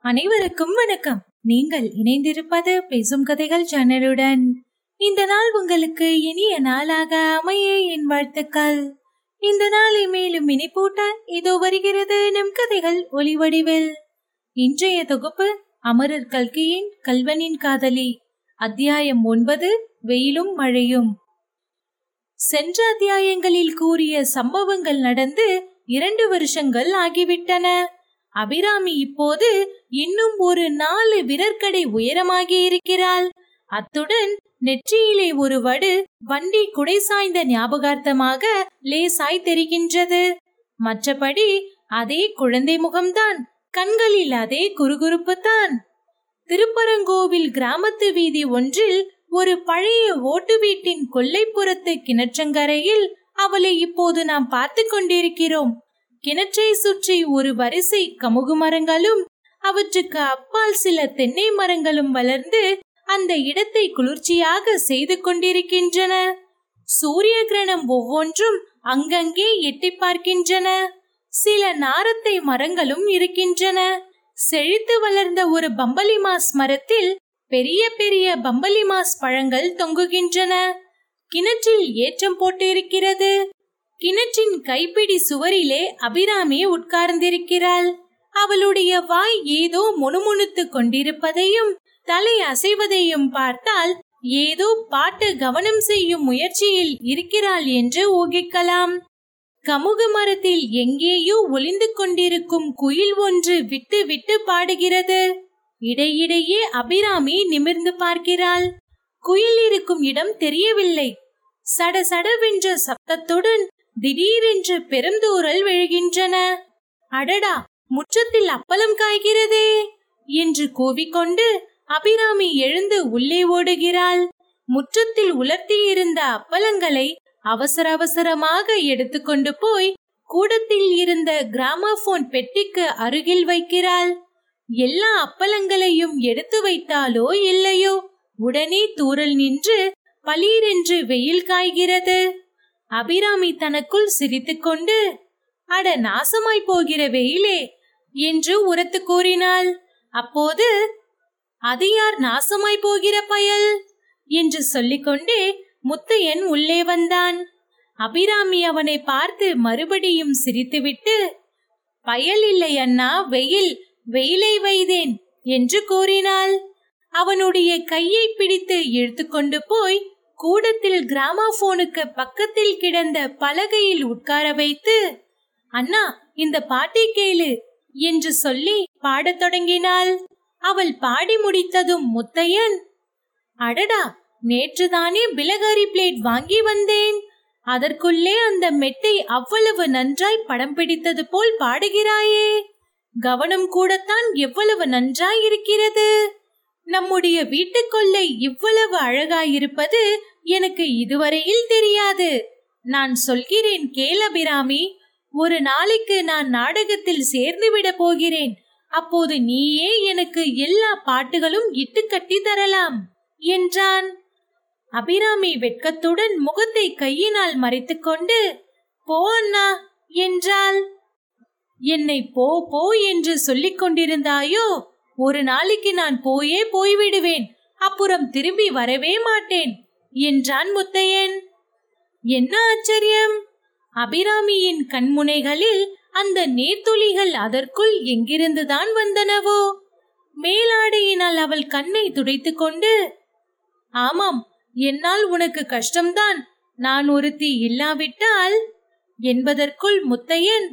அனைவருக்கும் வணக்கம். நீங்கள் இணைந்திருப்பது பேசும் கதைகள் சேனலுடன். இந்த நாள் உங்களுக்கு இனிய நாளாக அமைய என் வாழ்த்துக்கள். இந்த நாளை மேலும் இனிப்பூட்ட இதோ வருகிறது நம் கதைகள் ஒளிவடிவில் இன்றைய தொகுப்பு அமரர் கல்கியின் கல்வனின் காதலி. அத்தியாயம் ஒன்பது வெயிலும் மழையும். சென்ற அத்தியாயங்களில் கூறிய சம்பவங்கள் நடந்து இரண்டு வருஷங்கள் ஆகிவிட்டன. அபிராமி இப்போது இன்னும் ஒரு நாலு விரற்கடை உயரமாகி இருக்கிறாள். அத்துடன் நெற்றியிலே ஒரு வடு வண்டி குடை சாய்ந்த ஞாபகார்த்தமாக லேசாய் தெரிகின்றது. மற்றபடி அதே குழந்தை முகம்தான் கண்களில் அதே குறுகுறுப்பு தான் திருப்பரங்கோவில் கிராமத்து வீதி ஒன்றில் ஒரு பழைய ஓட்டு வீட்டின் கொல்லைப்புறத்து கிணற்றங்கரையில் அவளை இப்போது நாம் பார்த்து கொண்டிருக்கிறோம். கிணற்றை சுற்றி ஒரு வரிசை கமுகு மரங்களும் அவற்றுக்கு அப்பால் சில தென்னை மரங்களும் வளர்ந்து அந்த இடத்தை குளிர்ச்சியாக செய்து கொண்டிருக்கின்றன. சூரிய கிரணம் ஒவ்வொன்றும் அங்கங்கே எட்டி பார்க்கின்றன. சில நாரத்தை மரங்களும் இருக்கின்றன. செழித்து வளர்ந்த ஒரு பம்பலிமாஸ் மரத்தில் பெரிய பெரிய பம்பலிமாஸ் பழங்கள் தொங்குகின்றன. கிணற்றில் ஏற்றம் போட்டிருக்கிறது. கிணற்றின் கைப்பிடி சுவரிலே அபிராமி உட்கார்ந்திருக்கிறாள். அவளுடைய வாய் ஏதோ முணுமுணுத்து கொண்டிருப்பதையும் தலை அசைவதையும் பார்த்தால் ஏதோ பாட்டு கவனம் செய்யும் முயற்சியில் இருக்கிறாள் என்று ஊகிக்கலாம். கமுகு மரத்தில் எங்கேயோ ஒளிந்து கொண்டிருக்கும் குயில் ஒன்று விட்டு விட்டு பாடுகிறது. இடையிடையே அபிராமி நிமிர்ந்து பார்க்கிறாள். குயில் இருக்கும் இடம் தெரியவில்லை. சட சடவென்ற சப்தத்துடன் திடீரென்று பெருந்தூரல் விழுகின்றன. அடடா! முற்றத்தில் அப்பளம் காய்கிறதே என்று கூவிக்கொண்டு அபிராமி எழுந்து உள்ளே ஓடுகிறாள். முற்றத்தில் உலர்த்தி இருந்த அப்பளங்களை அவசர அவசரமாக எடுத்துக்கொண்டு போய் கூடத்தில் இருந்த கிராமபோன் பெட்டிக்கு அருகில் வைக்கிறாள். எல்லா அப்பளங்களையும் எடுத்து வைத்தாலோ இல்லையோ உடனே தூரல் நின்று பளீரென்று வெயில் காய்கிறது. அபிராமி தனக்குள் சிரித்துக்கொண்டு அட நாசமாய் போகிற வெயிலே என்று உரத்து கூறினாள். அப்போது அது யார் நாசமாய் போகிற பயல்? என்று சொல்லிக்கொண்டே முத்தையன் உள்ளே வந்தான். அபிராமி அவனை பார்த்து மறுபடியும் சிரித்துவிட்டு பயல் இல்லை அண்ணா வெயில் வெயிலை வைதேன் என்று கூறினாள். அவனுடைய கையை பிடித்து இழுத்துக்கொண்டு போய் கூடத்தில் கிராமபோனுக்கு பக்கத்தில் கிடந்த பலகையில் உட்கார வைத்து அண்ணா இந்த பாட்டை கேளு என்று சொல்லி பாடத் தொடங்கினாள். அவள் பாடி முடித்ததும் முத்தையன் அடடா நேற்றுதானே பிலகாரி பிளேட் வாங்கி வந்தேன். அதற்குள்ளே அந்த மெட்டை அவ்வளவு நன்றாய் படம் பிடித்தது போல் பாடுகிறாயே. கவனம் கூடத்தான் எவ்வளவு நன்றாய் இருக்கிறது. நம்முடைய வீட்டுக்கொள்ளை இவ்வளவு அழகாயிருப்பது எனக்கு இதுவரையில் தெரியாது. நான் சொல்கிறேன் கேளபிராமி ஒரு நாளைக்கு நான் நாடகத்தில் சேர்ந்து விட போகிறேன். அப்போது நீயே எனக்கு எல்லா பாட்டுகளும் இட்டுக்கட்டி தரலாம் என்றான். அபிராமி வெட்கத்துடன் முகத்தை கையினால் மறைத்துக்கொண்டு போ அண்ணா என்றாள். என்னை போ போ என்று சொல்லிக் கொண்டிருந்தாயோ ஒரு நாளைக்கு நான் போயே போய்விடுவேன் அப்புறம் திரும்பி வரவே மாட்டேன் என்றான் முத்தையன். என்ன ஆச்சரியம்? அபிராமியின் கண்முனைகளில் அந்த நீர்த்துளிகள் அதற்குள் எங்கிருந்துதான் வந்தனவோ? மேலாடையினால் அவள் கண்ணை துடைத்து கொண்டு ஆமாம் என்னால் உனக்கு கஷ்டம்தான். நான் ஒருத்தி இல்லாவிட்டால் என்பதற்குள் முத்தையன்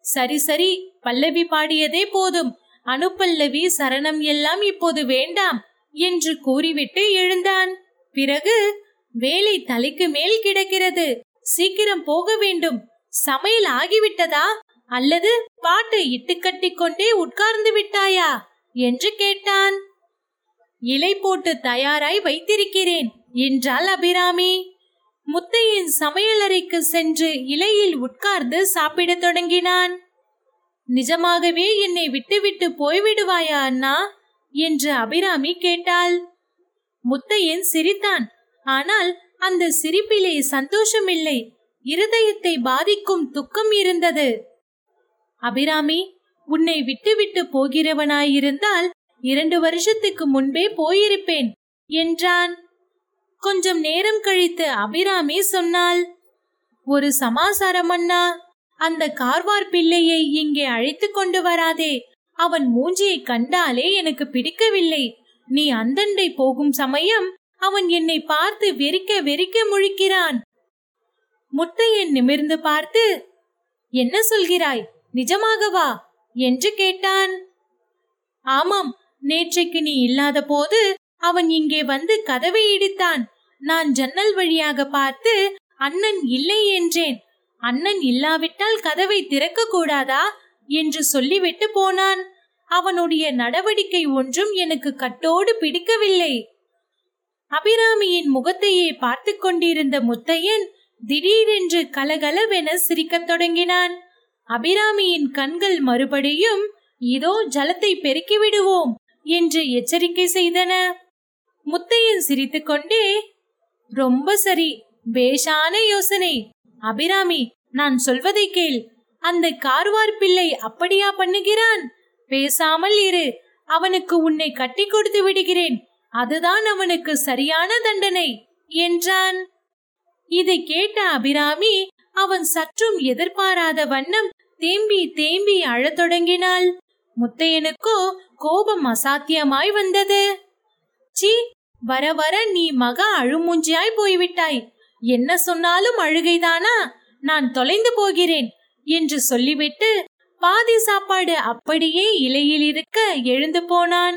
சரி சரி பல்லவி பாடியதே போதும். அனுப்பல்லவி சரணம் எல்லாம் இப்போது வேண்டாம் என்று கூறிவிட்டு எழுந்தான். பிறகு வேலை தலைக்கு மேல் கிடக்கிறது. சீக்கிரம் போக வேண்டும். சமையல் ஆகிவிட்டதா? அல்லது பாட்டு இட்டுக்கட்டிக் கொண்டே உட்கார்ந்து விட்டாயா? என்று கேட்டான். இலை போட்டு தயாராய் வைத்திருக்கிறேன் என்றாள் அபிராமி. முத்தையின் சமையலறைக்கு சென்று இலையில் உட்கார்ந்து சாப்பிடத் தொடங்கினான். நிஜமாகவே என்னை விட்டுவிட்டு போய்விடுவாயா அண்ணா? என்று அபிராமி கேட்டாள். முத்தையன் சிரித்தான். ஆனால் அந்த சிரிப்பிலே சந்தோஷமில்லை. இருதயத்தை பாதிக்கும் துக்கம் இருந்தது. அபிராமி உன்னை விட்டுவிட்டு போகிறவனாயிருந்தால் இரண்டு வருஷத்துக்கு முன்பே போயிருப்பேன் என்றான். கொஞ்சம் நேரம் கழித்து அபிராமி சொன்னாள் ஒரு சமாசாரம் அண்ணா. அந்த கார்வார் பிள்ளையை இங்கே அழைத்து கொண்டு வராதே. அவன் மூஞ்சியை கண்டாலே எனக்கு பிடிக்கவில்லை. நீ அந்தண்டை போகும் சமயம் அவன் என்னை பார்த்து வெறிக்க வெறிக்க முழிக்கிறான். முத்தையன் நிமிர்ந்து பார்த்து என்ன சொல்கிறாய்? நிஜமாகவா? என்று கேட்டான். ஆமாம் நேற்றைக்கு நீ இல்லாத போது அவன் இங்கே வந்து கதவை இடித்தான். நான் ஜன்னல் வழியாக பார்த்து அண்ணன் இல்லை என்றேன். அண்ணன் இல்லாவிட்டால் கதவை திறக்க கூடாதா என்று சொல்லிவிட்டு போனான். அவனுடைய நடவடிக்கை ஒன்றும் எனக்கு கட்டோடு பிடிக்கவில்லை. அபிராமியின் முகத்தையே பார்த்து கொண்டிருந்த முத்தையன் திடீரென்று கலகலவென சிரிக்கத் தொடங்கினான். அபிராமியின் கண்கள் மறுபடியும் இதோ ஜலத்தை பெருக்கி விடுவோம் என்று எச்சரிக்கை செய்தன. முத்தையன் சிரித்துக்கொண்டே ரொம்ப சரி பேஷான யோசனை. அபிராமி நான் சொல்வதை கேள். அந்த கார்வார் பிள்ளை அப்படியா பண்ணுகிறான்? பேசாமல் இரு. அவனுக்கு உன்னை கட்டி கொடுத்து விடுகிறேன். அதுதான் அவனுக்கு சரியான தண்டனை என்றான். இதை கேட்ட அபிராமி அவன் சற்றும் எதிர்பாராத வண்ணம் தேம்பி தேம்பி அழத் தொடங்கினாள். முத்தையனுக்கோ கோபம் அசாத்தியமாய் வந்தது. சீ வர வர நீ மக அழுமூஞ்சியாய் போய்விட்டாய். என்ன சொன்னாலும் அழுகைதானா? நான் தொலைந்து போகிறேன் என்று சொல்லிவிட்டு பாதி சாப்பாடு அப்படியே இலையில் இருக்க எழுந்து போனான்.